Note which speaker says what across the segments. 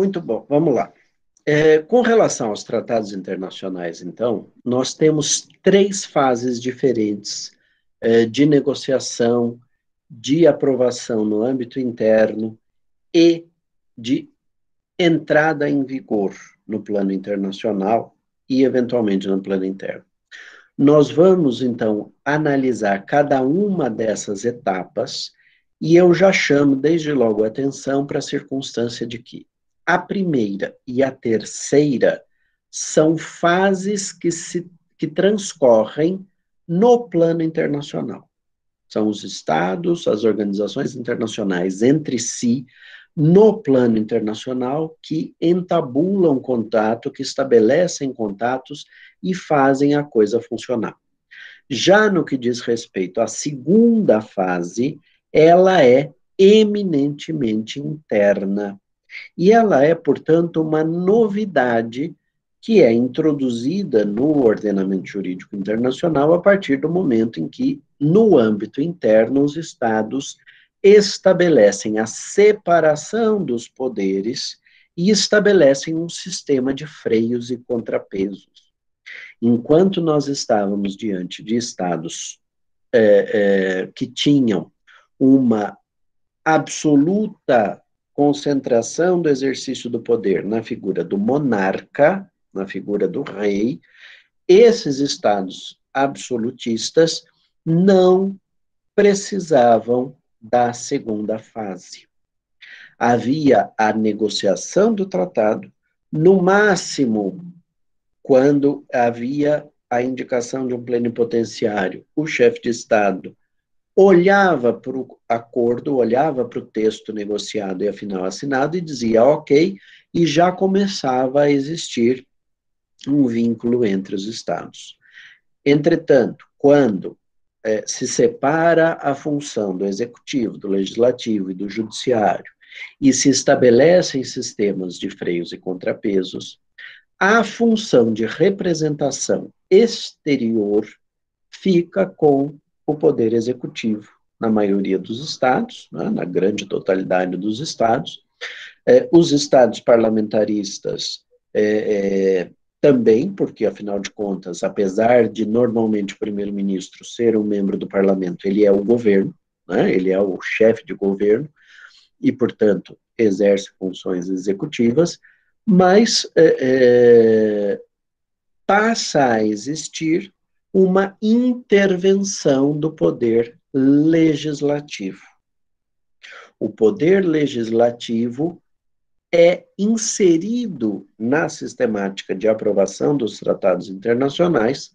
Speaker 1: Muito bom, vamos lá. É, com relação aos tratados internacionais, então, nós temos três fases diferentes é, de negociação, de aprovação no âmbito interno e de entrada em vigor no plano internacional e, eventualmente, no plano interno. Nós vamos, então, analisar cada uma dessas etapas e eu já chamo desde logo a atenção para a circunstância de que a primeira e a terceira são fases que, se, que transcorrem no plano internacional. São os estados, as organizações internacionais entre si, no plano internacional, que entabulam contato, que estabelecem contatos e fazem a coisa funcionar. Já no que diz respeito à segunda fase, ela é eminentemente interna. E ela é, portanto, uma novidade que é introduzida no ordenamento jurídico internacional a partir do momento em que, no âmbito interno, os Estados estabelecem a separação dos poderes e estabelecem um sistema de freios e contrapesos. Enquanto nós estávamos diante de Estados é, é, que tinham uma absoluta concentração do exercício do poder na figura do monarca, na figura do rei, esses estados absolutistas não precisavam da segunda fase. Havia a negociação do tratado, no máximo, quando havia a indicação de um plenipotenciário, o chefe de Estado olhava para o acordo, olhava para o texto negociado e afinal assinado e dizia ok, e já começava a existir um vínculo entre os Estados. Entretanto, quando é, se separa a função do executivo, do legislativo e do judiciário e se estabelecem sistemas de freios e contrapesos, a função de representação exterior fica com o poder executivo na maioria dos estados, né, na grande totalidade dos estados. É, os estados parlamentaristas é, é, também, porque, afinal de contas, apesar de normalmente o primeiro-ministro ser um membro do parlamento, ele é o governo, né, ele é o chefe de governo, e, portanto, exerce funções executivas, mas passa a existir uma intervenção do poder legislativo. O poder legislativo é inserido na sistemática de aprovação dos tratados internacionais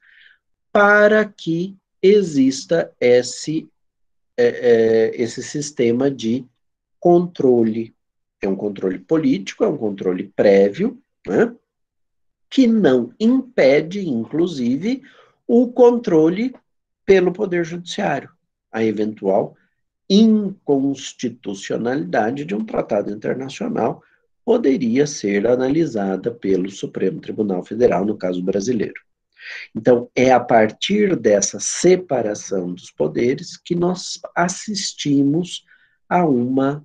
Speaker 1: para que exista esse, é, é, esse sistema de controle. É um controle político, é um controle prévio, né, que não impede, inclusive, o controle pelo Poder Judiciário, a eventual inconstitucionalidade de um tratado internacional poderia ser analisada pelo Supremo Tribunal Federal, no caso brasileiro. Então, é a partir dessa separação dos poderes que nós assistimos a uma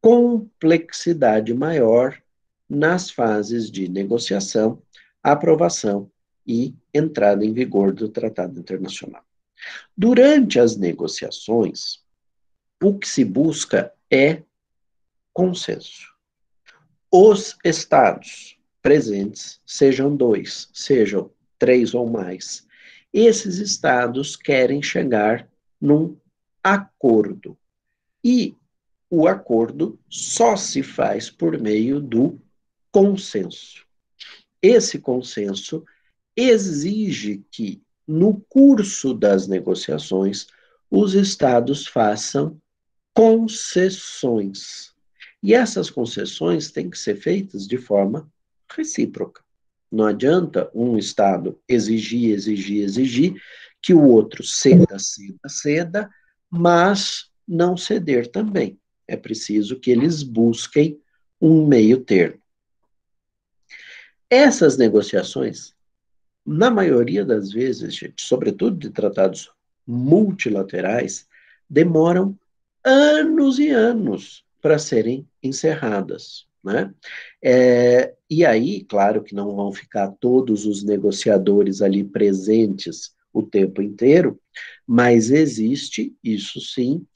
Speaker 1: complexidade maior nas fases de negociação, aprovação e entrada em vigor do Tratado Internacional. Durante as negociações, o que se busca é consenso. Os estados presentes, sejam dois, sejam três ou mais, esses estados querem chegar num acordo. E o acordo só se faz por meio do consenso. Esse consenso exige que, no curso das negociações, os estados façam concessões. E essas concessões têm que ser feitas de forma recíproca. Não adianta um Estado exigir, exigir, exigir que o outro ceda, ceda, ceda, mas não ceder também. É preciso que eles busquem um meio termo. Essas negociações na maioria das vezes, gente, sobretudo de tratados multilaterais, demoram anos e anos para serem encerradas. Né? É, e aí, claro que não vão ficar todos os negociadores ali presentes o tempo inteiro, mas existe, isso sim,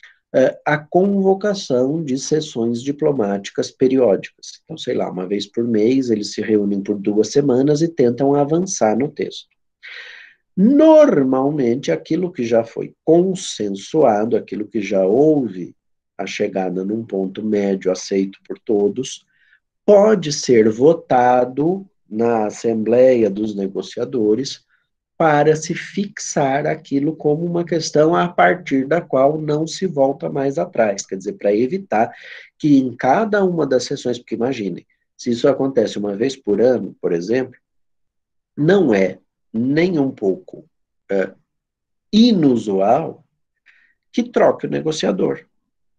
Speaker 1: a convocação de sessões diplomáticas periódicas. Então, sei lá, uma vez por mês, eles se reúnem por duas semanas e tentam avançar no texto. Normalmente, aquilo que já foi consensuado, aquilo que já houve a chegada num ponto médio aceito por todos, pode ser votado na Assembleia dos Negociadores para se fixar aquilo como uma questão a partir da qual não se volta mais atrás, quer dizer, para evitar que em cada uma das sessões, porque imaginem, se isso acontece uma vez por ano, por exemplo, não é nem um pouco é, inusual que troque o negociador.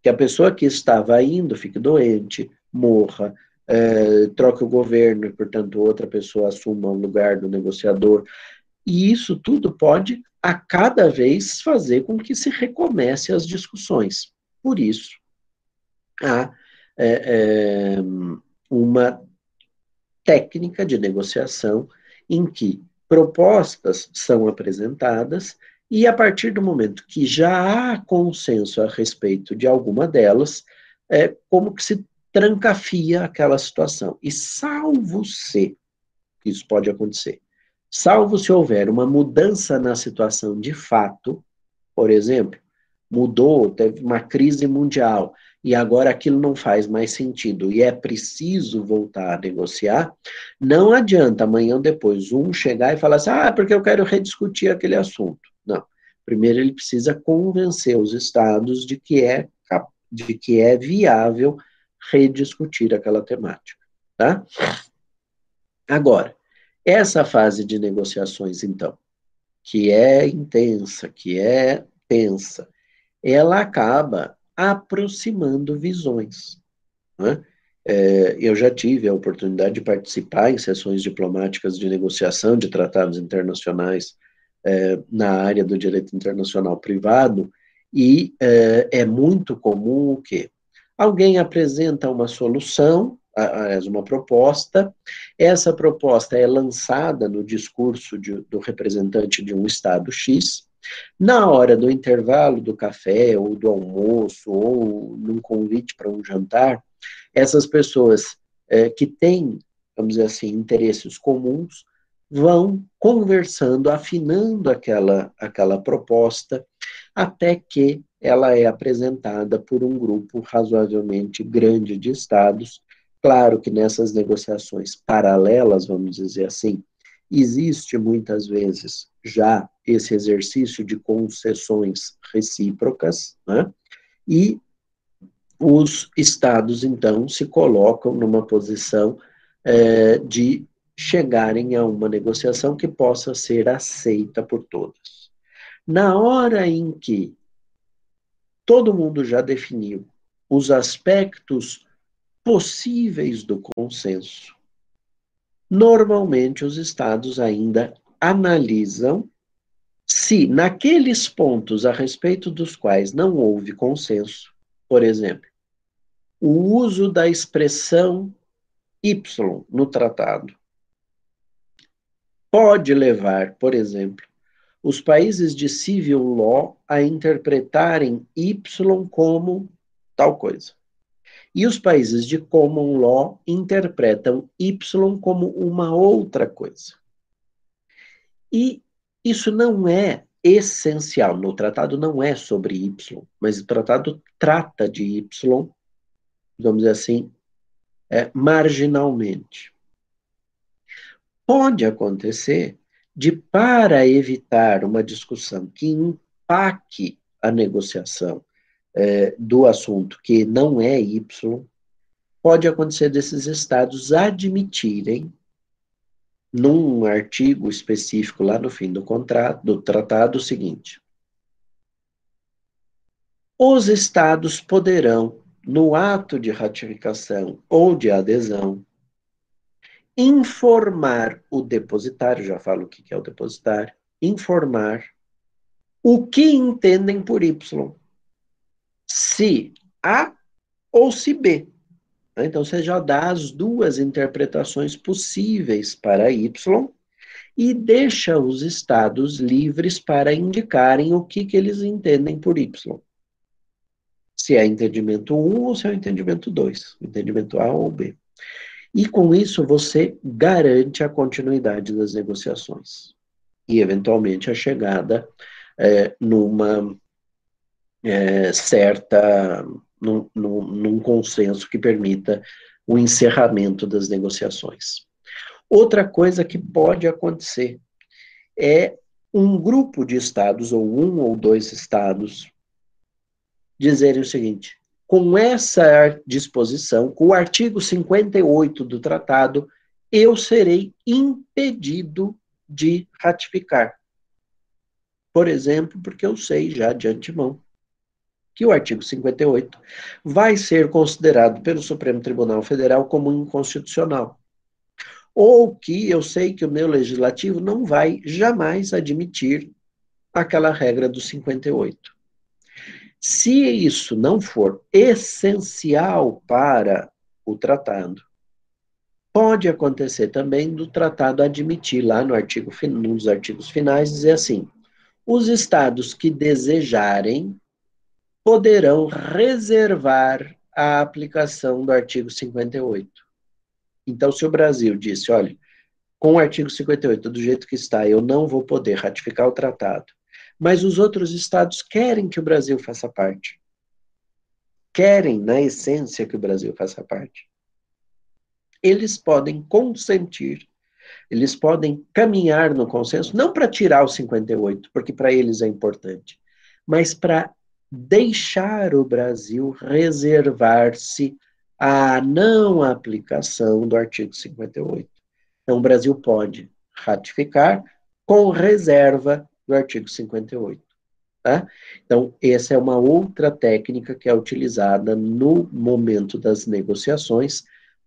Speaker 1: Que a pessoa que estava indo fique doente, morra, é, troque o governo e, portanto, outra pessoa assuma o lugar do negociador. E isso tudo pode, a cada vez, fazer com que se recomece as discussões. Por isso, há é, é, uma técnica de negociação em que propostas são apresentadas e a partir do momento que já há consenso a respeito de alguma delas, é como que se trancafia aquela situação. E salvo se, isso pode acontecer, salvo se houver uma mudança na situação de fato, por exemplo, mudou, teve uma crise mundial, e agora aquilo não faz mais sentido e é preciso voltar a negociar, não adianta amanhã ou depois um chegar e falar assim, ah, porque eu quero rediscutir aquele assunto. Não. Primeiro ele precisa convencer os estados de que é, de que é viável rediscutir aquela temática, tá? Agora, essa fase de negociações, então, que é intensa, que é tensa, ela acaba aproximando visões. Né? É, eu já tive a oportunidade de participar em sessões diplomáticas de negociação de tratados internacionais é, na área do direito internacional privado, e é, é muito comum o quê? Alguém apresenta uma solução, aliás, uma proposta, essa proposta é lançada no discurso de, do representante de um Estado X, na hora do intervalo do café, ou do almoço, ou num convite para um jantar, essas pessoas é, que têm, vamos dizer assim, interesses comuns, vão conversando, afinando aquela, aquela proposta, até que ela é apresentada por um grupo razoavelmente grande de estados. Claro que nessas negociações paralelas, vamos dizer assim, existe muitas vezes já esse exercício de concessões recíprocas, né? e os estados, então, se colocam numa posição é, de chegarem a uma negociação que possa ser aceita por todos. Na hora em que todo mundo já definiu os aspectos possíveis do consenso, normalmente os estados ainda analisam se naqueles pontos a respeito dos quais não houve consenso, por exemplo, o uso da expressão Y no tratado pode levar, por exemplo, os países de civil law a interpretarem Y como tal coisa. E os países de common law interpretam Y como uma outra coisa. E isso não é essencial. No tratado não é sobre Y, mas o tratado trata de Y, vamos dizer assim, é, marginalmente. Pode acontecer de, para evitar uma discussão que impacte a negociação é, do assunto que não é Y, pode acontecer desses estados admitirem num artigo específico lá no fim do contrato, do tratado, o seguinte: os estados poderão, no ato de ratificação ou de adesão, informar o depositário, já falo o que é o depositário, informar o que entendem por Y, se A ou se B. Né? Então, você já dá as duas interpretações possíveis para Y e deixa os estados livres para indicarem o que, que eles entendem por Y. Se é entendimento 1 ou se é entendimento 2, entendimento A ou B. E com isso você garante a continuidade das negociações e, eventualmente, a chegada é, numa é, certa, num, num, num consenso que permita o encerramento das negociações. Outra coisa que pode acontecer é um grupo de estados, ou um ou dois estados, dizerem o seguinte: com essa disposição, com o artigo 58 do tratado, eu serei impedido de ratificar. Por exemplo, porque eu sei já de antemão que o artigo 58 vai ser considerado pelo Supremo Tribunal Federal como inconstitucional. Ou que eu sei que o meu legislativo não vai jamais admitir aquela regra do 58. Se isso não for essencial para o tratado, pode acontecer também do tratado admitir lá no artigo, nos artigos finais, dizer assim, os estados que desejarem poderão reservar a aplicação do artigo 58. Então, se o Brasil disse, olha, com o artigo 58 do jeito que está, eu não vou poder ratificar o tratado, mas os outros estados querem que o Brasil faça parte. Querem, na essência, que o Brasil faça parte. Eles podem consentir, eles podem caminhar no consenso, não para tirar o 58, porque para eles é importante, mas para deixar o Brasil reservar-se à não aplicação do artigo 58. Então, o Brasil pode ratificar com reserva do artigo 58. Tá? Então, essa é uma outra técnica que é utilizada no momento das negociações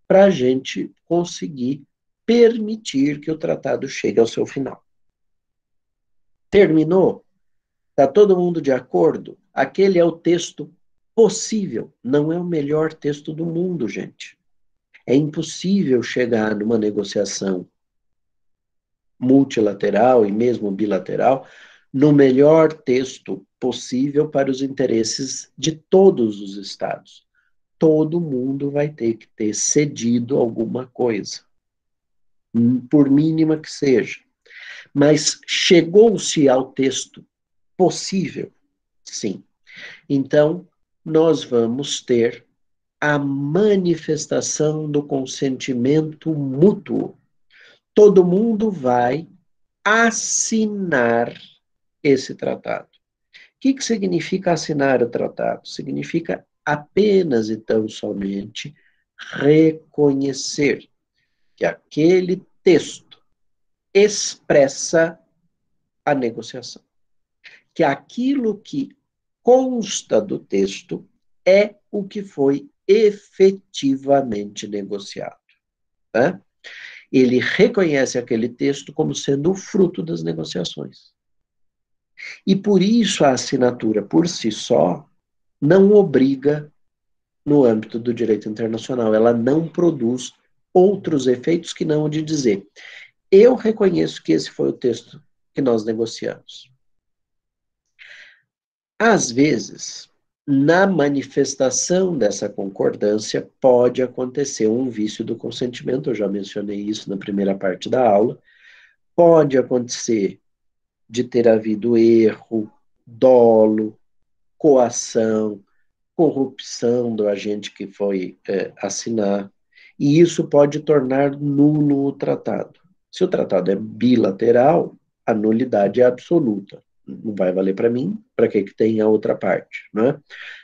Speaker 1: para a gente conseguir permitir que o tratado chegue ao seu final. Terminou? Está todo mundo de acordo? Aquele é o texto possível, não é o melhor texto do mundo, gente. É impossível chegar numa negociação multilateral e mesmo bilateral no melhor texto possível para os interesses de todos os estados. Todo mundo vai ter que ter cedido alguma coisa, por mínima que seja. Mas chegou-se ao texto possível Sim. Então, nós vamos ter a manifestação do consentimento mútuo. Todo mundo vai assinar esse tratado. O que, que significa assinar o tratado? Significa apenas e tão somente reconhecer que aquele texto expressa a negociação que aquilo que consta do texto é o que foi efetivamente negociado. Né? Ele reconhece aquele texto como sendo o fruto das negociações. E por isso a assinatura por si só não obriga no âmbito do direito internacional, ela não produz outros efeitos que não o de dizer. Eu reconheço que esse foi o texto que nós negociamos. Às vezes, na manifestação dessa concordância, pode acontecer um vício do consentimento, eu já mencionei isso na primeira parte da aula. Pode acontecer de ter havido erro, dolo, coação, corrupção do agente que foi é, assinar, e isso pode tornar nulo o tratado. Se o tratado é bilateral, a nulidade é absoluta não vai valer para mim, para que, que tem a outra parte. Né?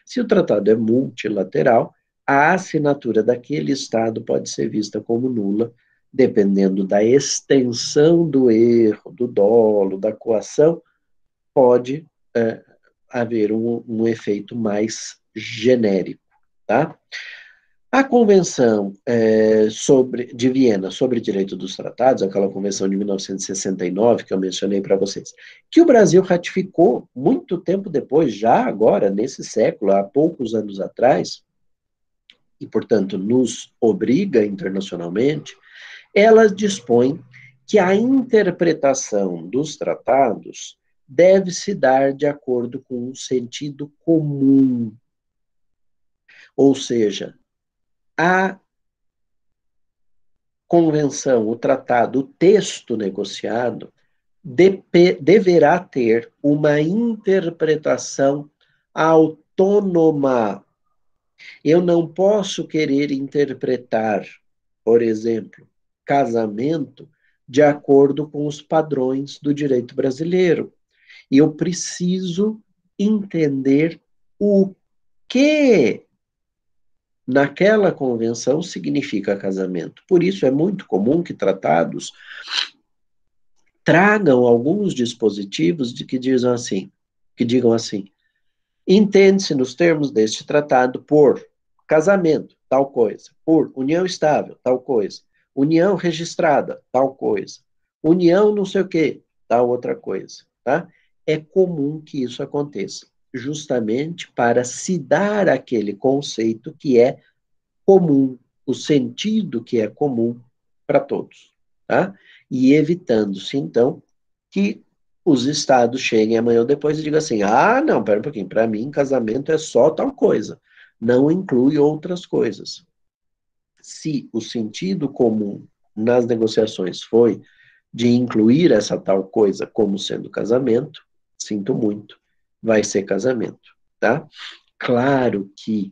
Speaker 1: Se o tratado é multilateral, a assinatura daquele Estado pode ser vista como nula, dependendo da extensão do erro, do dolo, da coação, pode é, haver um, um efeito mais genérico. Tá? A Convenção é, sobre, de Viena sobre Direito dos Tratados, aquela convenção de 1969 que eu mencionei para vocês, que o Brasil ratificou muito tempo depois, já agora, nesse século, há poucos anos atrás, e, portanto, nos obriga internacionalmente, ela dispõe que a interpretação dos tratados deve se dar de acordo com um sentido comum. Ou seja, a convenção, o tratado, o texto negociado de, deverá ter uma interpretação autônoma. Eu não posso querer interpretar, por exemplo, casamento de acordo com os padrões do direito brasileiro. Eu preciso entender o que naquela convenção significa casamento. Por isso é muito comum que tratados tragam alguns dispositivos de que dizem assim, que digam assim: entende-se nos termos deste tratado por casamento, tal coisa, por união estável, tal coisa, união registrada, tal coisa, união não sei o quê, tal outra coisa, tá? É comum que isso aconteça justamente para se dar aquele conceito que é comum, o sentido que é comum para todos, tá? E evitando-se, então, que os estados cheguem amanhã ou depois e digam assim: ah, não, pera um pouquinho, para mim casamento é só tal coisa, não inclui outras coisas. Se o sentido comum nas negociações foi de incluir essa tal coisa como sendo casamento, sinto muito, vai ser casamento, tá? Claro que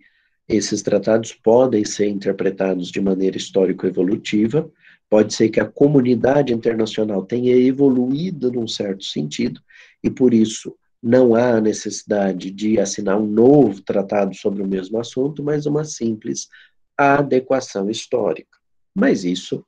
Speaker 1: esses tratados podem ser interpretados de maneira histórico-evolutiva, pode ser que a comunidade internacional tenha evoluído num certo sentido, e por isso não há necessidade de assinar um novo tratado sobre o mesmo assunto, mas uma simples adequação histórica. Mas isso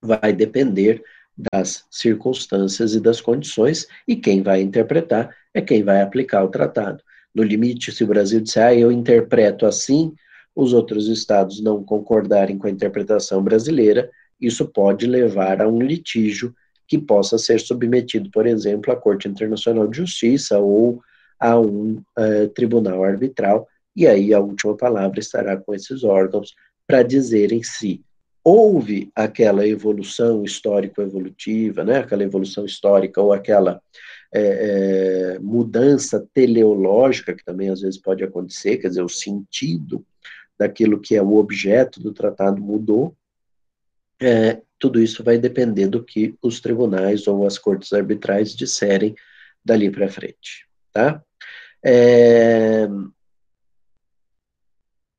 Speaker 1: vai depender das circunstâncias e das condições, e quem vai interpretar é quem vai aplicar o tratado. No limite, se o Brasil disser, ah, eu interpreto assim, os outros estados não concordarem com a interpretação brasileira, isso pode levar a um litígio que possa ser submetido, por exemplo, à Corte Internacional de Justiça ou a um uh, tribunal arbitral, e aí a última palavra estará com esses órgãos para dizerem se houve aquela evolução histórico-evolutiva, né, aquela evolução histórica ou aquela é, é, mudança teleológica, que também às vezes pode acontecer, quer dizer, o sentido daquilo que é o objeto do tratado mudou, é, tudo isso vai depender do que os tribunais ou as cortes arbitrais disserem dali para frente, tá? É,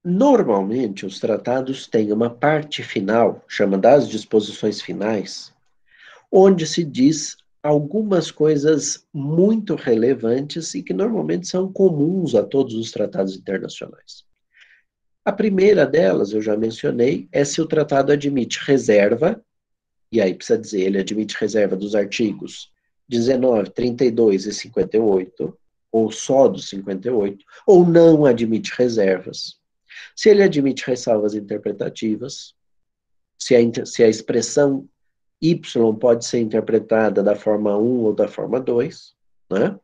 Speaker 1: Normalmente, os tratados têm uma parte final, chama das disposições finais, onde se diz algumas coisas muito relevantes e que normalmente são comuns a todos os tratados internacionais. A primeira delas, eu já mencionei, é se o tratado admite reserva, e aí precisa dizer, ele admite reserva dos artigos 19, 32 e 58, ou só dos 58, ou não admite reservas se ele admite ressalvas interpretativas, se a, se a expressão Y pode ser interpretada da forma 1 ou da forma 2, né?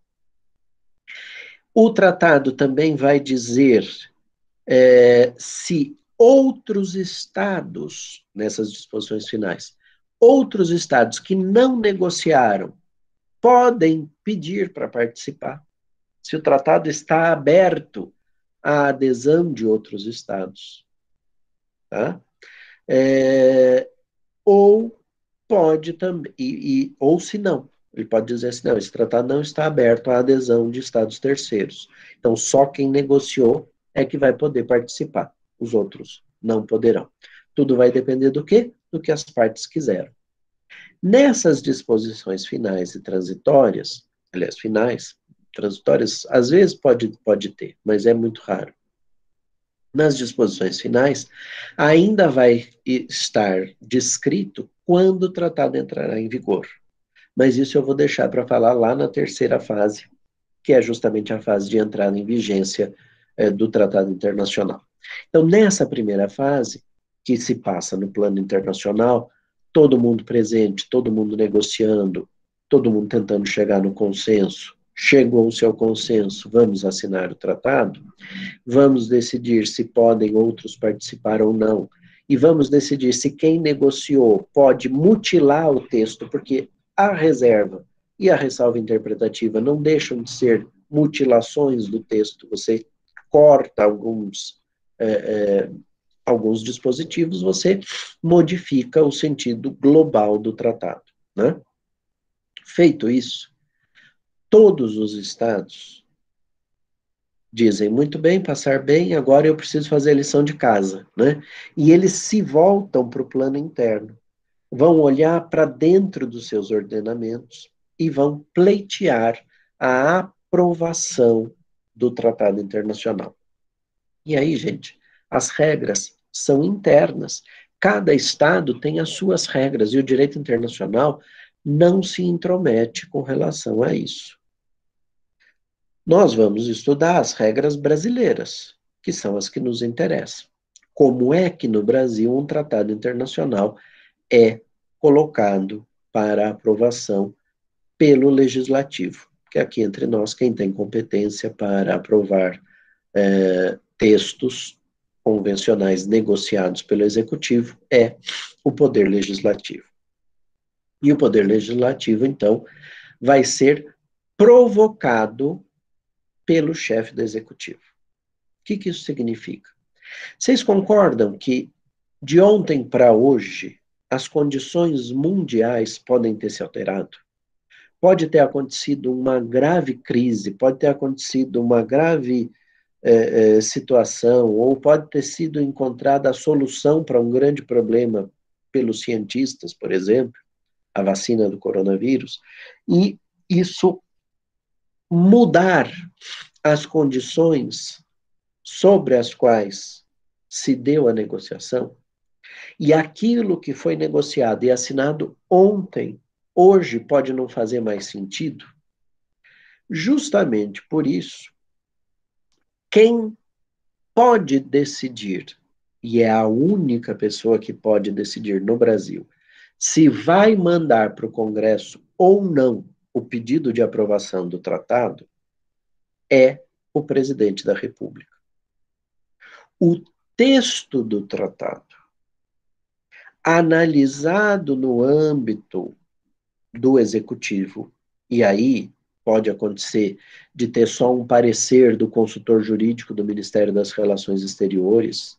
Speaker 1: O tratado também vai dizer é, se outros estados, nessas disposições finais, outros estados que não negociaram, podem pedir para participar. Se o tratado está aberto a adesão de outros estados. Tá? É, ou pode também, e, e, ou se não, ele pode dizer assim, não, esse tratado não está aberto à adesão de estados terceiros. Então, só quem negociou é que vai poder participar, os outros não poderão. Tudo vai depender do quê? Do que as partes quiseram. Nessas disposições finais e transitórias, aliás, finais, transitórias, às vezes pode, pode ter, mas é muito raro. Nas disposições finais, ainda vai estar descrito quando o tratado entrará em vigor. Mas isso eu vou deixar para falar lá na terceira fase, que é justamente a fase de entrada em vigência é, do tratado internacional. Então, nessa primeira fase, que se passa no plano internacional, todo mundo presente, todo mundo negociando, todo mundo tentando chegar no consenso, chegou-se ao consenso, vamos assinar o tratado, vamos decidir se podem outros participar ou não, e vamos decidir se quem negociou pode mutilar o texto, porque a reserva e a ressalva interpretativa não deixam de ser mutilações do texto, você corta alguns, é, é, alguns dispositivos, você modifica o sentido global do tratado. Né? Feito isso, todos os estados dizem muito bem, passar bem, agora eu preciso fazer a lição de casa, né? E eles se voltam para o plano interno, vão olhar para dentro dos seus ordenamentos e vão pleitear a aprovação do tratado internacional. E aí, gente, as regras são internas. Cada estado tem as suas regras e o direito internacional não se intromete com relação a isso nós vamos estudar as regras brasileiras, que são as que nos interessam. Como é que no Brasil um tratado internacional é colocado para aprovação pelo legislativo? Que aqui entre nós, quem tem competência para aprovar é, textos convencionais negociados pelo executivo é o poder legislativo. E o poder legislativo, então, vai ser provocado pelo chefe do executivo. O que, que isso significa? Vocês concordam que de ontem para hoje as condições mundiais podem ter se alterado? Pode ter acontecido uma grave crise, pode ter acontecido uma grave é, é, situação, ou pode ter sido encontrada a solução para um grande problema pelos cientistas, por exemplo, a vacina do coronavírus, e isso mudar as condições sobre as quais se deu a negociação, e aquilo que foi negociado e assinado ontem, hoje pode não fazer mais sentido, justamente por isso, quem pode decidir, e é a única pessoa que pode decidir no Brasil, se vai mandar para o Congresso ou não o pedido de aprovação do tratado é o presidente da República. O texto do tratado, analisado no âmbito do executivo, e aí pode acontecer de ter só um parecer do consultor jurídico do Ministério das Relações Exteriores,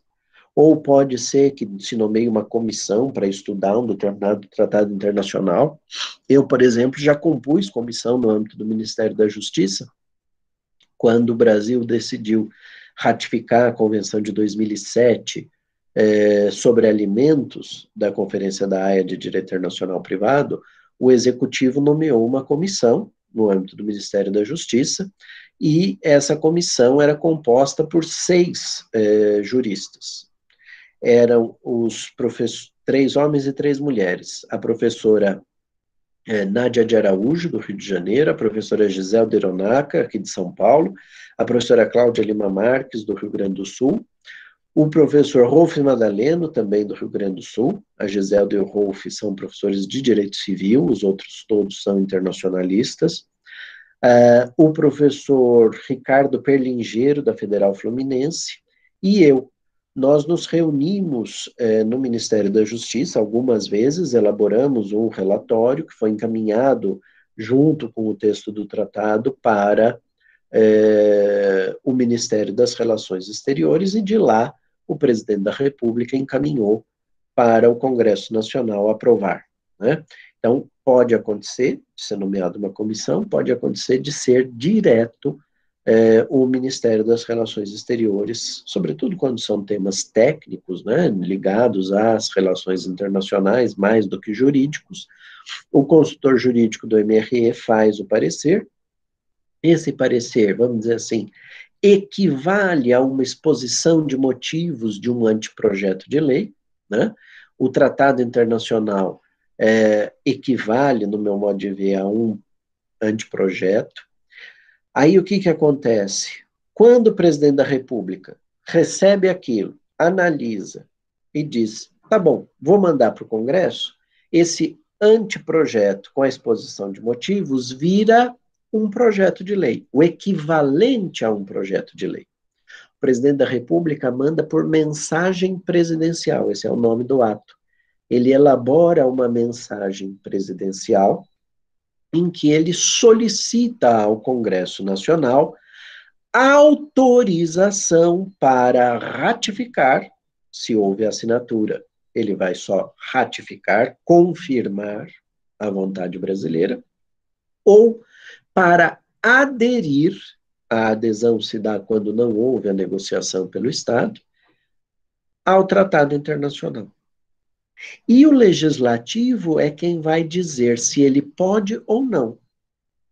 Speaker 1: ou pode ser que se nomeie uma comissão para estudar um determinado tratado internacional. Eu, por exemplo, já compus comissão no âmbito do Ministério da Justiça, quando o Brasil decidiu ratificar a Convenção de 2007 é, sobre alimentos da Conferência da Haia de Direito Internacional Privado, o Executivo nomeou uma comissão no âmbito do Ministério da Justiça, e essa comissão era composta por seis é, juristas eram os três homens e três mulheres. A professora é, Nádia de Araújo, do Rio de Janeiro, a professora Gisele Deronaca, aqui de São Paulo, a professora Cláudia Lima Marques, do Rio Grande do Sul, o professor Rolf Madaleno, também do Rio Grande do Sul, a Gisele e o Rolf são professores de Direito Civil, os outros todos são internacionalistas, uh, o professor Ricardo Perlingeiro, da Federal Fluminense, e eu, nós nos reunimos é, no Ministério da Justiça algumas vezes, elaboramos um relatório que foi encaminhado junto com o texto do tratado para é, o Ministério das Relações Exteriores e de lá o presidente da República encaminhou para o Congresso Nacional aprovar. Né? Então, pode acontecer de ser nomeado uma comissão, pode acontecer de ser direto é, o Ministério das Relações Exteriores, sobretudo quando são temas técnicos, né, ligados às relações internacionais, mais do que jurídicos, o consultor jurídico do MRE faz o parecer, esse parecer, vamos dizer assim, equivale a uma exposição de motivos de um anteprojeto de lei, né? O tratado internacional é, equivale, no meu modo de ver, a um anteprojeto. Aí o que, que acontece? Quando o presidente da República recebe aquilo, analisa e diz: tá bom, vou mandar para o Congresso, esse anteprojeto com a exposição de motivos vira um projeto de lei, o equivalente a um projeto de lei. O presidente da República manda por mensagem presidencial, esse é o nome do ato. Ele elabora uma mensagem presidencial em que ele solicita ao Congresso Nacional autorização para ratificar, se houve assinatura, ele vai só ratificar, confirmar a vontade brasileira, ou para aderir, a adesão se dá quando não houve a negociação pelo Estado, ao tratado internacional. E o legislativo é quem vai dizer se ele pode ou não.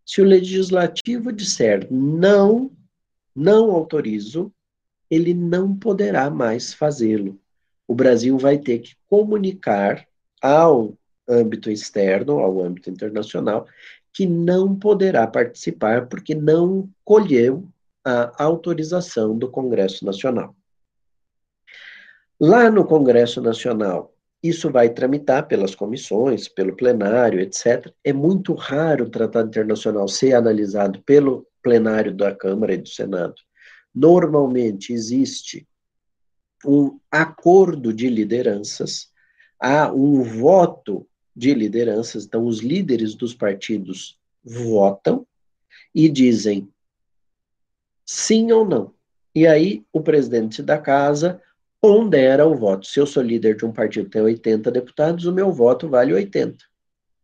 Speaker 1: Se o legislativo disser não, não autorizo, ele não poderá mais fazê-lo. O Brasil vai ter que comunicar ao âmbito externo, ao âmbito internacional, que não poderá participar porque não colheu a autorização do Congresso Nacional. Lá no Congresso Nacional, isso vai tramitar pelas comissões, pelo plenário, etc. É muito raro o tratado internacional ser analisado pelo plenário da Câmara e do Senado. Normalmente existe um acordo de lideranças, há um voto de lideranças, então os líderes dos partidos votam e dizem sim ou não. E aí o presidente da casa pondera o voto. Se eu sou líder de um partido que tem 80 deputados, o meu voto vale 80.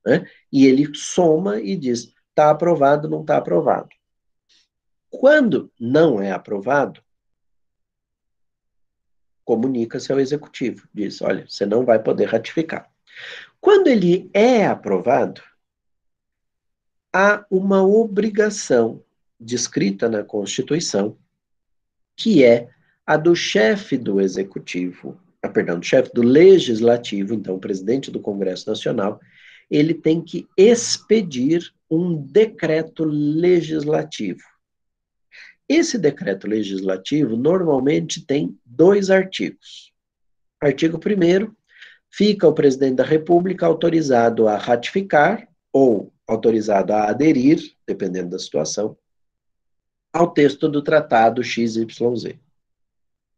Speaker 1: Né? E ele soma e diz: está aprovado, não está aprovado. Quando não é aprovado, comunica-se ao executivo, diz: olha, você não vai poder ratificar. Quando ele é aprovado, há uma obrigação descrita na Constituição, que é a do chefe do executivo, ah, perdão, do chefe do legislativo, então presidente do Congresso Nacional, ele tem que expedir um decreto legislativo. Esse decreto legislativo normalmente tem dois artigos. Artigo 1 fica o presidente da República autorizado a ratificar ou autorizado a aderir, dependendo da situação, ao texto do tratado XYZ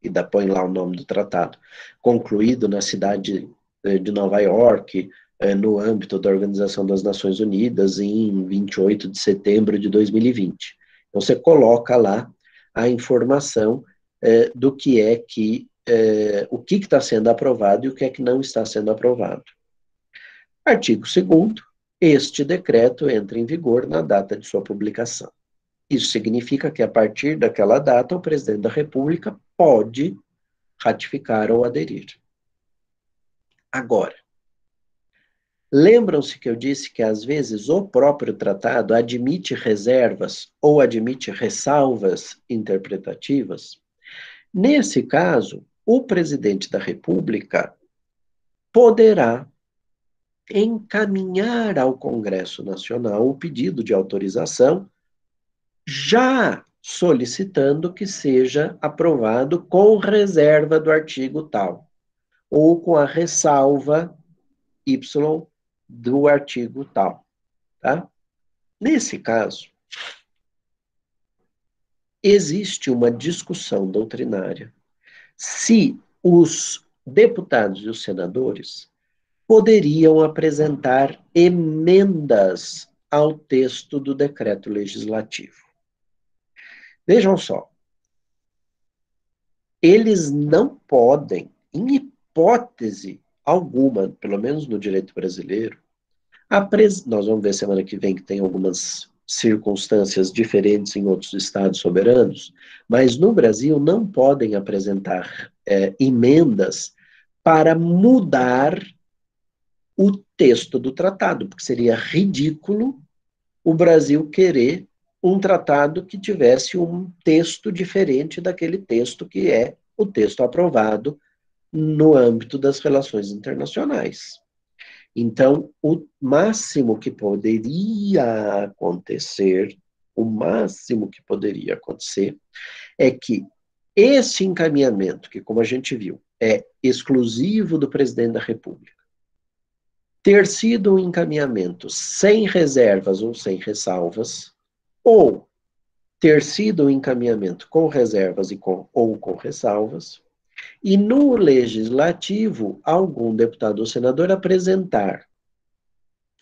Speaker 1: e da põe lá o nome do tratado, concluído na cidade eh, de Nova York, eh, no âmbito da Organização das Nações Unidas, em 28 de setembro de 2020. Então, você coloca lá a informação eh, do que é que, o que está sendo aprovado e o que é que não está sendo aprovado. Artigo 2 este decreto entra em vigor na data de sua publicação. Isso significa que, a partir daquela data, o presidente da República pode ratificar ou aderir. Agora, lembram-se que eu disse que, às vezes, o próprio tratado admite reservas ou admite ressalvas interpretativas? Nesse caso, o presidente da República poderá encaminhar ao Congresso Nacional o pedido de autorização já solicitando que seja aprovado com reserva do artigo tal, ou com a ressalva Y do artigo tal, tá? Nesse caso, existe uma discussão doutrinária se os deputados e os senadores poderiam apresentar emendas ao texto do decreto legislativo. Vejam só. Eles não podem, em hipótese alguma, pelo menos no direito brasileiro, nós vamos ver semana que vem que tem algumas circunstâncias diferentes em outros estados soberanos, mas no Brasil não podem apresentar é, emendas para mudar o texto do tratado, porque seria ridículo o Brasil querer um tratado que tivesse um texto diferente daquele texto que é o texto aprovado no âmbito das relações internacionais. Então, o máximo que poderia acontecer, o máximo que poderia acontecer, é que esse encaminhamento, que como a gente viu, é exclusivo do presidente da República, ter sido um encaminhamento sem reservas ou sem ressalvas, ou ter sido um encaminhamento com reservas e com, ou com ressalvas, e no legislativo, algum deputado ou senador apresentar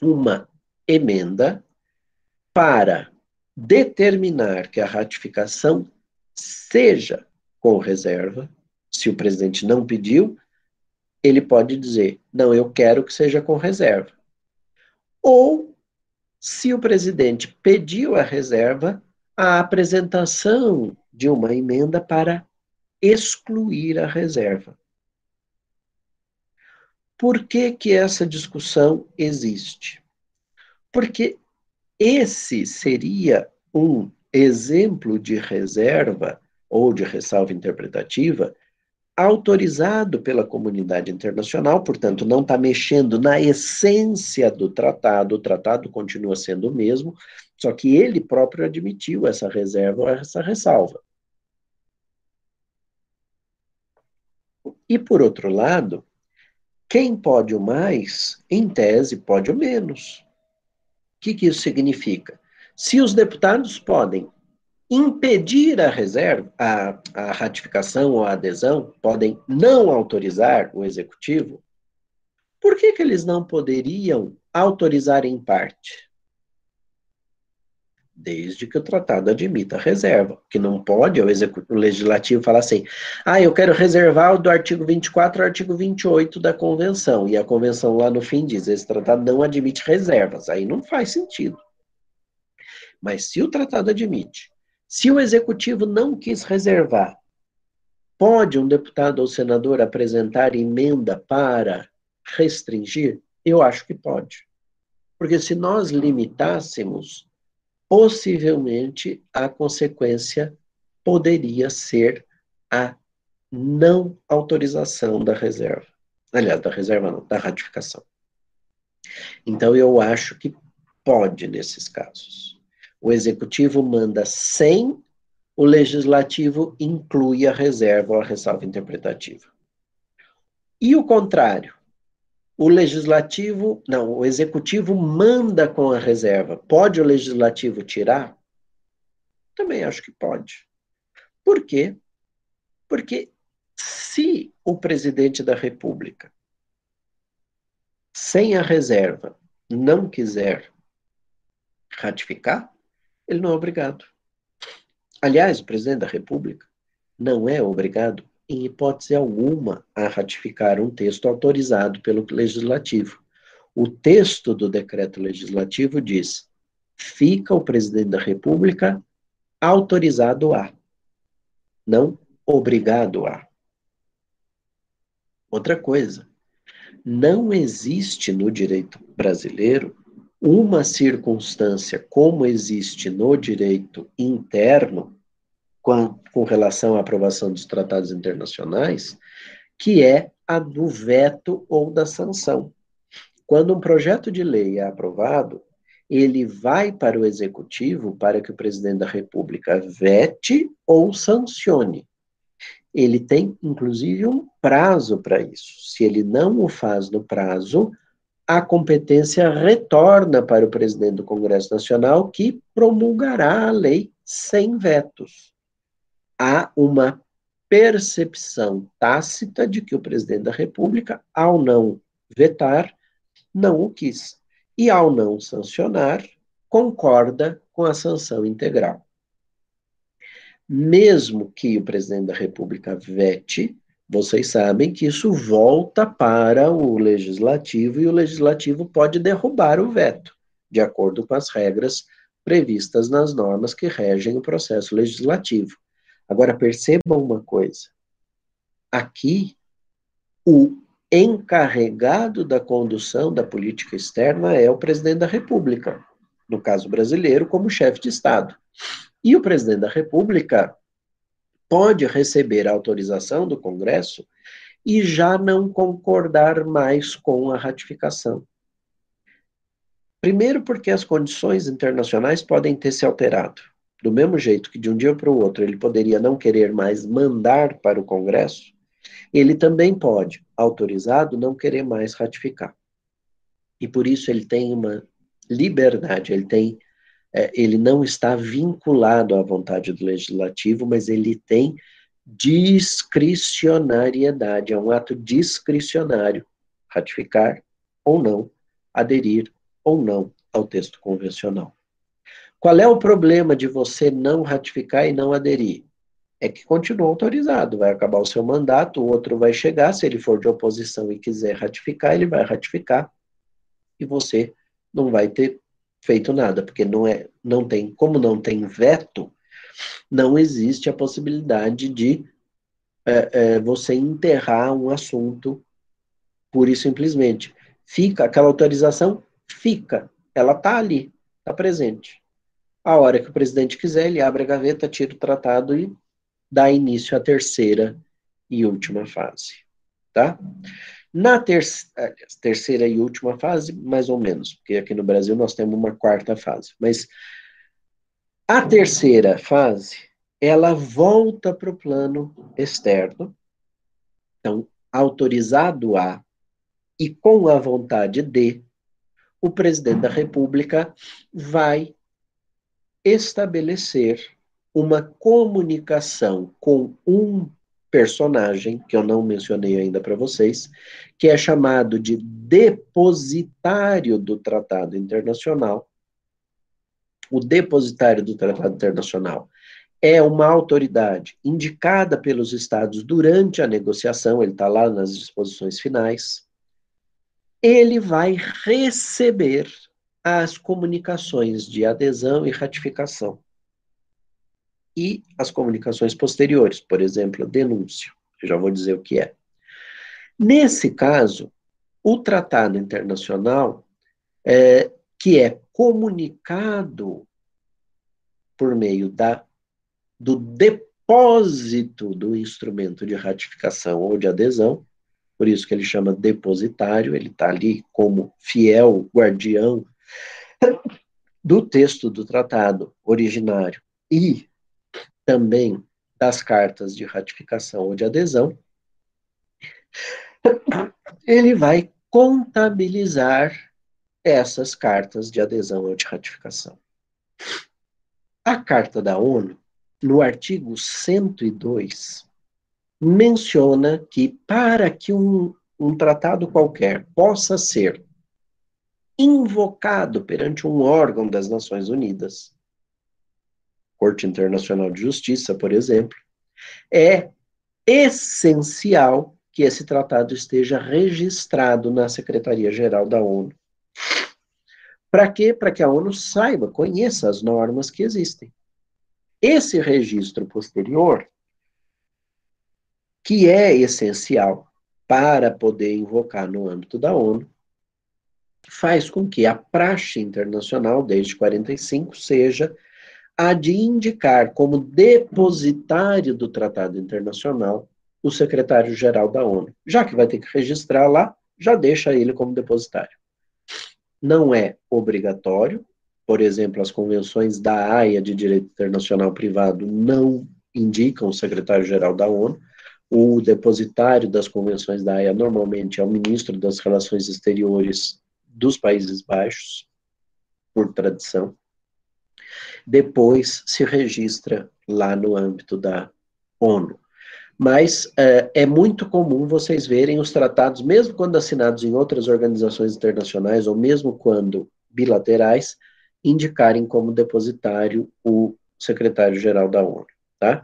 Speaker 1: uma emenda para determinar que a ratificação seja com reserva. Se o presidente não pediu, ele pode dizer: não, eu quero que seja com reserva. Ou, se o presidente pediu a reserva, a apresentação de uma emenda para excluir a reserva. Por que, que essa discussão existe? Porque esse seria um exemplo de reserva ou de ressalva interpretativa autorizado pela comunidade internacional, portanto, não está mexendo na essência do tratado, o tratado continua sendo o mesmo, só que ele próprio admitiu essa reserva essa ressalva. E, por outro lado, quem pode o mais, em tese, pode o menos. O que, que isso significa? Se os deputados podem impedir a reserva, a, a ratificação ou a adesão, podem não autorizar o executivo, por que, que eles não poderiam autorizar em parte? Desde que o tratado admita a reserva, que não pode o, o legislativo falar assim, ah, eu quero reservar o do artigo 24 ao artigo 28 da convenção, e a convenção lá no fim diz, esse tratado não admite reservas, aí não faz sentido. Mas se o tratado admite, se o executivo não quis reservar, pode um deputado ou senador apresentar emenda para restringir? Eu acho que pode. Porque se nós limitássemos, possivelmente a consequência poderia ser a não autorização da reserva. Aliás, da reserva não, da ratificação. Então, eu acho que pode nesses casos. O executivo manda sem, o legislativo inclui a reserva ou a ressalva interpretativa. E o contrário, o legislativo, não, o executivo manda com a reserva. Pode o legislativo tirar? Também acho que pode. Por quê? Porque se o presidente da República, sem a reserva, não quiser ratificar, ele não é obrigado. Aliás, o presidente da República não é obrigado, em hipótese alguma, a ratificar um texto autorizado pelo legislativo. O texto do decreto legislativo diz: fica o presidente da República autorizado a, não obrigado a. Outra coisa, não existe no direito brasileiro uma circunstância como existe no direito interno, com, com relação à aprovação dos tratados internacionais, que é a do veto ou da sanção. Quando um projeto de lei é aprovado, ele vai para o executivo para que o presidente da República vete ou sancione. Ele tem, inclusive, um prazo para isso. Se ele não o faz no prazo, a competência retorna para o presidente do Congresso Nacional, que promulgará a lei sem vetos. Há uma percepção tácita de que o presidente da República, ao não vetar, não o quis. E ao não sancionar, concorda com a sanção integral. Mesmo que o presidente da República vete, vocês sabem que isso volta para o legislativo e o legislativo pode derrubar o veto, de acordo com as regras previstas nas normas que regem o processo legislativo. Agora percebam uma coisa: aqui, o encarregado da condução da política externa é o presidente da República, no caso brasileiro, como chefe de Estado. E o presidente da República pode receber a autorização do Congresso e já não concordar mais com a ratificação. Primeiro, porque as condições internacionais podem ter se alterado. Do mesmo jeito que de um dia para o outro ele poderia não querer mais mandar para o Congresso, ele também pode, autorizado, não querer mais ratificar. E por isso ele tem uma liberdade, ele tem é, ele não está vinculado à vontade do legislativo, mas ele tem discricionariedade, é um ato discricionário, ratificar ou não, aderir ou não ao texto convencional. Qual é o problema de você não ratificar e não aderir? É que continua autorizado, vai acabar o seu mandato, o outro vai chegar, se ele for de oposição e quiser ratificar, ele vai ratificar, e você não vai ter feito nada, porque não é, não tem, como não tem veto, não existe a possibilidade de é, é, você enterrar um assunto pura e simplesmente. Fica, aquela autorização fica, ela está ali, está presente. A hora que o presidente quiser, ele abre a gaveta, tira o tratado e dá início à terceira e última fase, tá? Na ter terceira e última fase, mais ou menos, porque aqui no Brasil nós temos uma quarta fase. Mas a terceira fase, ela volta para o plano externo. Então, autorizado a e com a vontade de, o presidente da República vai estabelecer uma comunicação com um personagem, que eu não mencionei ainda para vocês, que é chamado de depositário do Tratado Internacional. O depositário do Tratado Internacional é uma autoridade indicada pelos Estados durante a negociação, ele está lá nas disposições finais. Ele vai receber as comunicações de adesão e ratificação e as comunicações posteriores, por exemplo, a denúncia. Eu já vou dizer o que é. Nesse caso, o tratado internacional, é, que é comunicado por meio da, do depósito do instrumento de ratificação ou de adesão, por isso que ele chama depositário, ele está ali como fiel guardião do texto do tratado originário e também das cartas de ratificação ou de adesão, ele vai contabilizar essas cartas de adesão ou de ratificação. A Carta da ONU, no artigo 102, menciona que para que um, um tratado qualquer possa ser invocado perante um órgão das Nações Unidas, Corte Internacional de Justiça, por exemplo, é essencial que esse tratado esteja registrado na Secretaria-Geral da ONU. Para quê? Para que a ONU saiba, conheça as normas que existem. Esse registro posterior, que é essencial para poder invocar no âmbito da ONU, faz com que a praxe internacional, desde 45, seja a de indicar como depositário do Tratado Internacional o secretário-geral da ONU. Já que vai ter que registrar lá, já deixa ele como depositário. Não é obrigatório, por exemplo, as convenções da AIA de Direito Internacional Privado não indicam o secretário-geral da ONU. O depositário das convenções da AIA normalmente é o ministro das Relações Exteriores dos Países Baixos, por tradição depois se registra lá no âmbito da ONU. Mas é, é muito comum vocês verem os tratados, mesmo quando assinados em outras organizações internacionais, ou mesmo quando bilaterais, indicarem como depositário o secretário-geral da ONU, tá?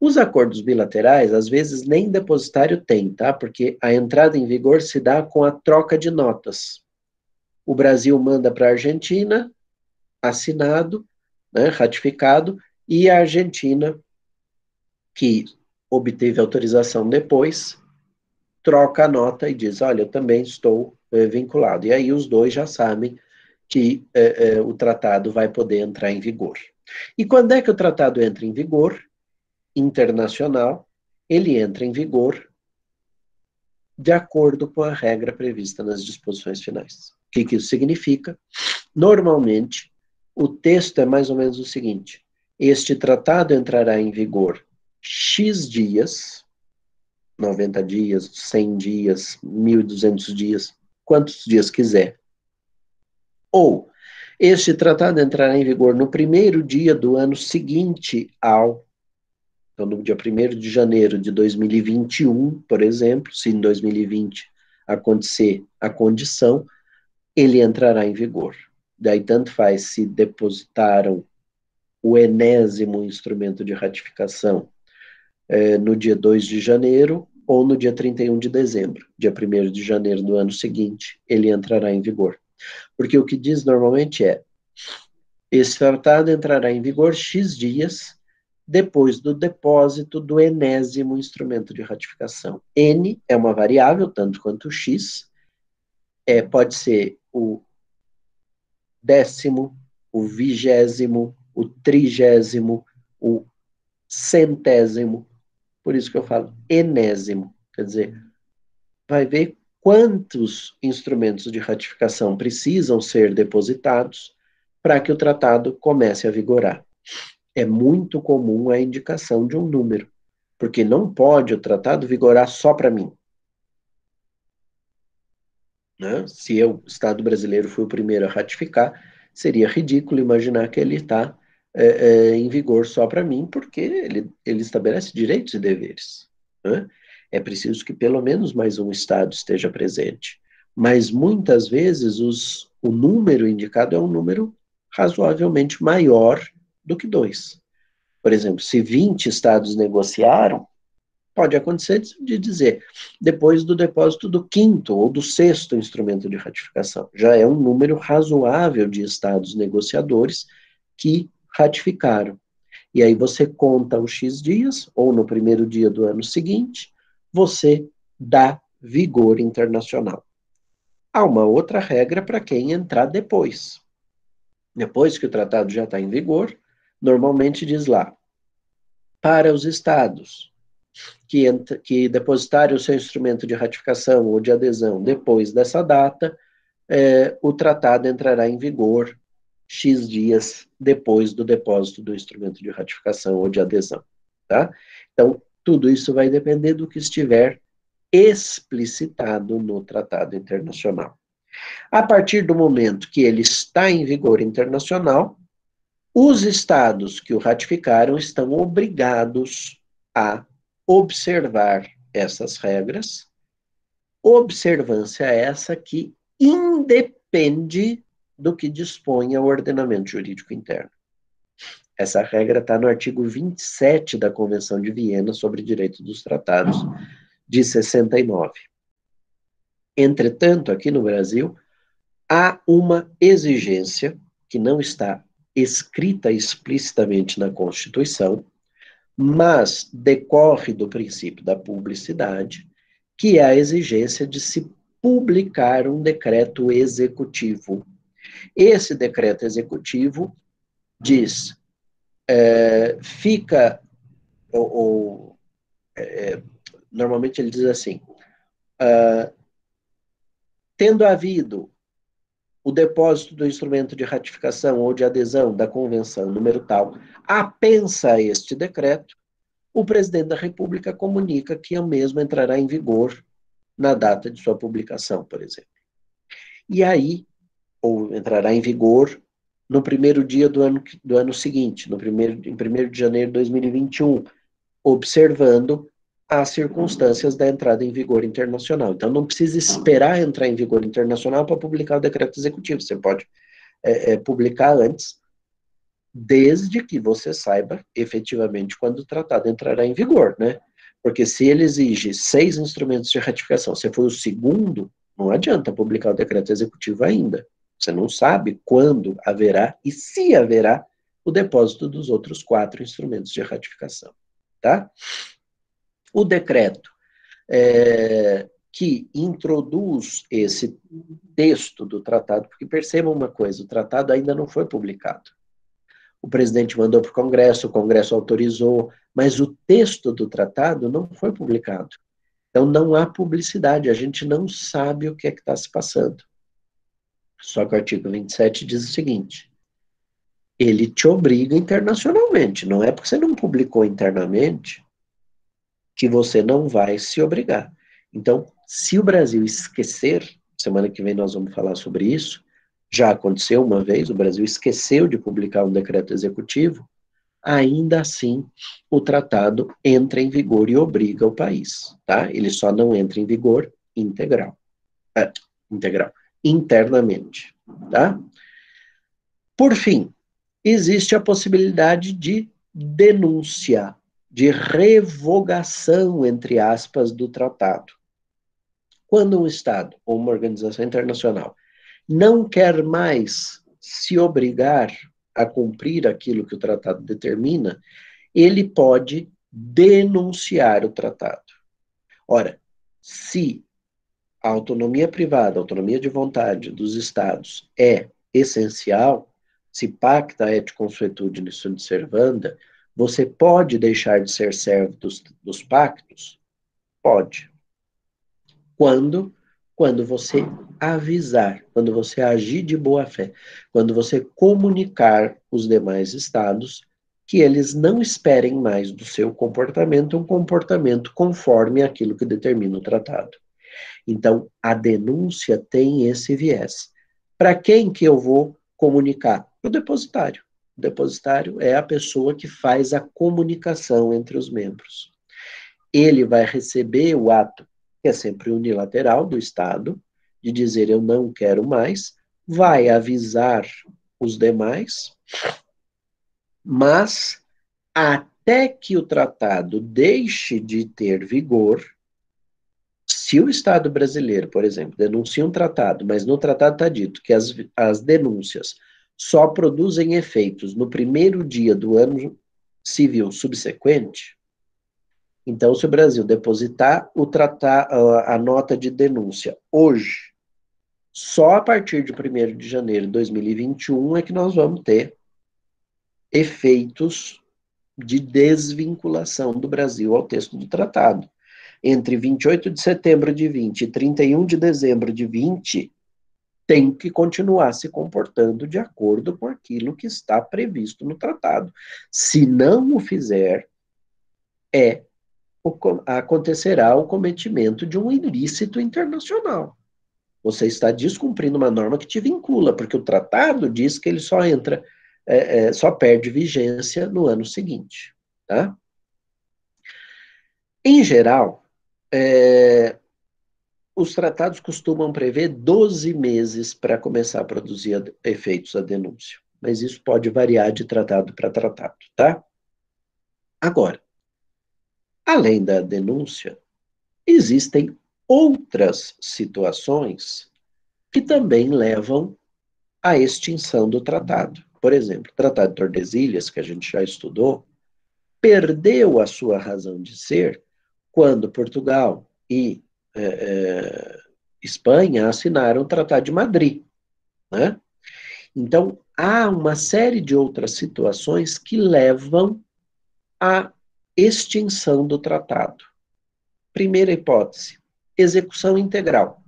Speaker 1: Os acordos bilaterais, às vezes, nem depositário tem, tá? Porque a entrada em vigor se dá com a troca de notas. O Brasil manda para a Argentina, assinado, né, ratificado, e a Argentina, que obteve autorização depois, troca a nota e diz: Olha, eu também estou é, vinculado. E aí os dois já sabem que é, é, o tratado vai poder entrar em vigor. E quando é que o tratado entra em vigor? Internacional, ele entra em vigor de acordo com a regra prevista nas disposições finais. O que, que isso significa? Normalmente, o texto é mais ou menos o seguinte: este tratado entrará em vigor X dias, 90 dias, 100 dias, 1.200 dias, quantos dias quiser. Ou, Este tratado entrará em vigor no primeiro dia do ano seguinte ao. Então, no dia 1 de janeiro de 2021, por exemplo, se em 2020 acontecer a condição, ele entrará em vigor. Daí, tanto faz se depositaram o enésimo instrumento de ratificação é, no dia 2 de janeiro ou no dia 31 de dezembro, dia 1 de janeiro do ano seguinte, ele entrará em vigor. Porque o que diz normalmente é: esse tratado entrará em vigor X dias depois do depósito do enésimo instrumento de ratificação. N é uma variável, tanto quanto X, é, pode ser o décimo, o vigésimo, o trigésimo, o centésimo, por isso que eu falo enésimo, quer dizer, vai ver quantos instrumentos de ratificação precisam ser depositados para que o tratado comece a vigorar. É muito comum a indicação de um número, porque não pode o tratado vigorar só para mim. Né? Se eu, Estado brasileiro, fui o primeiro a ratificar, seria ridículo imaginar que ele está é, é, em vigor só para mim, porque ele, ele estabelece direitos e deveres. Né? É preciso que pelo menos mais um Estado esteja presente. Mas muitas vezes os, o número indicado é um número razoavelmente maior do que dois. Por exemplo, se 20 Estados negociaram, pode acontecer de dizer, depois do depósito do quinto ou do sexto instrumento de ratificação. Já é um número razoável de Estados negociadores que ratificaram. E aí você conta os X dias, ou no primeiro dia do ano seguinte, você dá vigor internacional. Há uma outra regra para quem entrar depois. Depois que o tratado já está em vigor, normalmente diz lá, para os estados que, que depositarem o seu instrumento de ratificação ou de adesão depois dessa data, é, o tratado entrará em vigor X dias depois do depósito do instrumento de ratificação ou de adesão, tá? Então, tudo isso vai depender do que estiver explicitado no tratado internacional. A partir do momento que ele está em vigor internacional, os estados que o ratificaram estão obrigados a observar essas regras, observância essa que independe do que dispõe o ordenamento jurídico interno. Essa regra está no artigo 27 da Convenção de Viena sobre Direito dos Tratados, de 69. Entretanto, aqui no Brasil, há uma exigência que não está escrita explicitamente na Constituição, mas decorre do princípio da publicidade, que é a exigência de se publicar um decreto executivo. Esse decreto executivo diz, é, fica, ou, ou é, normalmente ele diz assim, uh, tendo havido o depósito do instrumento de ratificação ou de adesão da convenção número tal, apensa este decreto, o presidente da República comunica que o mesmo entrará em vigor na data de sua publicação, por exemplo. E aí ou entrará em vigor no primeiro dia do ano, do ano seguinte, no primeiro, em 1 de janeiro de 2021, observando as circunstâncias da entrada em vigor internacional. Então, não precisa esperar entrar em vigor internacional para publicar o decreto executivo. Você pode é, é, publicar antes, desde que você saiba efetivamente quando o tratado entrará em vigor, né? Porque se ele exige seis instrumentos de ratificação, você foi o segundo, não adianta publicar o decreto executivo ainda. Você não sabe quando haverá e se haverá o depósito dos outros quatro instrumentos de ratificação. Tá? O decreto é, que introduz esse texto do tratado, porque percebam uma coisa: o tratado ainda não foi publicado. O presidente mandou para o Congresso, o Congresso autorizou, mas o texto do tratado não foi publicado. Então não há publicidade, a gente não sabe o que é que está se passando. Só que o artigo 27 diz o seguinte: ele te obriga internacionalmente, não é porque você não publicou internamente que você não vai se obrigar. Então, se o Brasil esquecer, semana que vem nós vamos falar sobre isso, já aconteceu uma vez, o Brasil esqueceu de publicar um decreto executivo, ainda assim o tratado entra em vigor e obriga o país, tá? Ele só não entra em vigor integral. É, integral, internamente, tá? Por fim, existe a possibilidade de denúncia, de revogação, entre aspas, do tratado. Quando um Estado ou uma organização internacional não quer mais se obrigar a cumprir aquilo que o tratado determina, ele pode denunciar o tratado. Ora, se a autonomia privada, a autonomia de vontade dos estados é essencial, se pacta et consuetude sunt servanda, você pode deixar de ser servo dos, dos pactos? Pode. Quando quando você avisar, quando você agir de boa fé, quando você comunicar os demais estados que eles não esperem mais do seu comportamento um comportamento conforme aquilo que determina o tratado. Então, a denúncia tem esse viés. Para quem que eu vou comunicar? O depositário. O depositário é a pessoa que faz a comunicação entre os membros. Ele vai receber o ato que é sempre unilateral do Estado, de dizer eu não quero mais, vai avisar os demais, mas até que o tratado deixe de ter vigor, se o Estado brasileiro, por exemplo, denuncia um tratado, mas no tratado está dito que as, as denúncias só produzem efeitos no primeiro dia do ano civil subsequente, então, se o Brasil depositar o tratar, a nota de denúncia hoje, só a partir de 1 de janeiro de 2021 é que nós vamos ter efeitos de desvinculação do Brasil ao texto do tratado. Entre 28 de setembro de 20 e 31 de dezembro de 20, tem que continuar se comportando de acordo com aquilo que está previsto no tratado. Se não o fizer, é acontecerá o cometimento de um ilícito internacional. Você está descumprindo uma norma que te vincula, porque o tratado diz que ele só entra, é, é, só perde vigência no ano seguinte. Tá? Em geral, é, os tratados costumam prever 12 meses para começar a produzir efeitos a denúncia, mas isso pode variar de tratado para tratado, tá? Agora, Além da denúncia, existem outras situações que também levam à extinção do tratado. Por exemplo, o Tratado de Tordesilhas, que a gente já estudou, perdeu a sua razão de ser quando Portugal e é, é, Espanha assinaram o Tratado de Madrid. Né? Então, há uma série de outras situações que levam a extinção do tratado. Primeira hipótese, execução integral.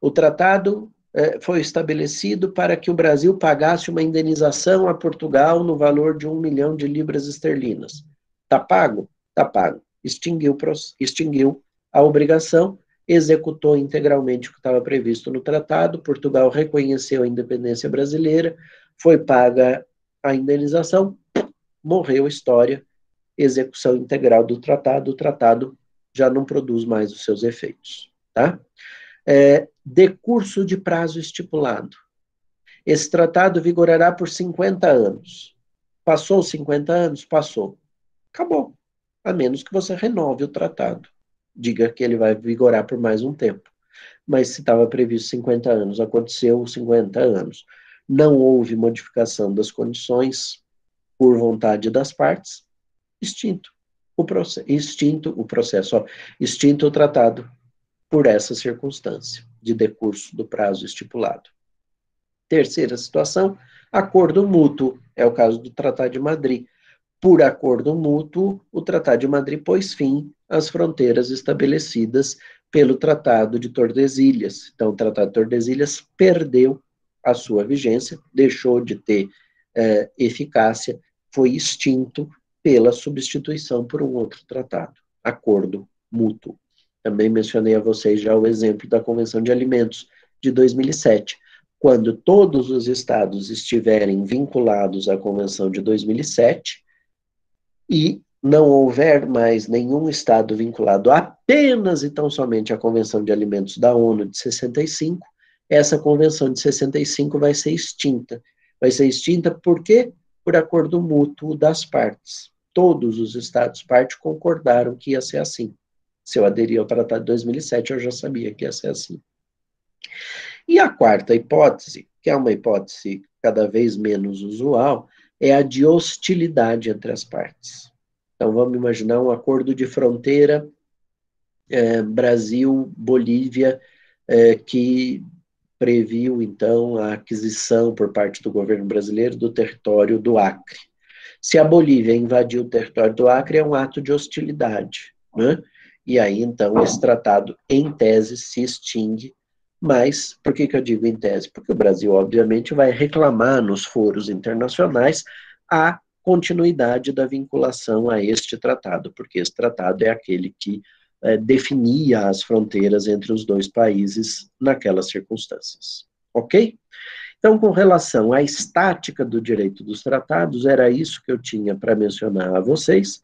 Speaker 1: O tratado eh, foi estabelecido para que o Brasil pagasse uma indenização a Portugal no valor de um milhão de libras esterlinas. Está pago? Está pago. Extinguiu, extinguiu a obrigação, executou integralmente o que estava previsto no tratado, Portugal reconheceu a independência brasileira, foi paga a indenização, morreu a história, execução integral do tratado, o tratado já não produz mais os seus efeitos. Tá? É, decurso de prazo estipulado. Esse tratado vigorará por 50 anos. Passou 50 anos? Passou. Acabou. A menos que você renove o tratado. Diga que ele vai vigorar por mais um tempo. Mas se estava previsto 50 anos, aconteceu 50 anos. Não houve modificação das condições por vontade das partes, extinto o processo, extinto o processo, ó, extinto o tratado por essa circunstância de decurso do prazo estipulado. Terceira situação, acordo mútuo, é o caso do Tratado de Madrid. Por acordo mútuo, o Tratado de Madrid pôs fim às fronteiras estabelecidas pelo Tratado de Tordesilhas. Então, o Tratado de Tordesilhas perdeu a sua vigência, deixou de ter é, eficácia, foi extinto pela substituição por um outro tratado, acordo mútuo. Também mencionei a vocês já o exemplo da Convenção de Alimentos de 2007. quando todos os estados estiverem vinculados à Convenção de 2007 e não houver mais nenhum estado vinculado apenas e tão somente à Convenção de Alimentos da ONU de 65, essa Convenção de 65 vai ser extinta. Vai ser extinta por quê? Por acordo mútuo das partes. Todos os estados partes concordaram que ia ser assim. Se eu aderir ao Tratado de 2007, eu já sabia que ia ser assim. E a quarta hipótese, que é uma hipótese cada vez menos usual, é a de hostilidade entre as partes. Então, vamos imaginar um acordo de fronteira é, Brasil-Bolívia, é, que previu, então, a aquisição por parte do governo brasileiro do território do Acre. Se a Bolívia invadiu o território do Acre, é um ato de hostilidade, né? E aí, então, esse tratado, em tese, se extingue mas, por que, que eu digo em tese? Porque o Brasil, obviamente, vai reclamar nos foros internacionais a continuidade da vinculação a este tratado, porque esse tratado é aquele que é, definia as fronteiras entre os dois países naquelas circunstâncias. Ok? Então, com relação à estática do direito dos tratados, era isso que eu tinha para mencionar a vocês.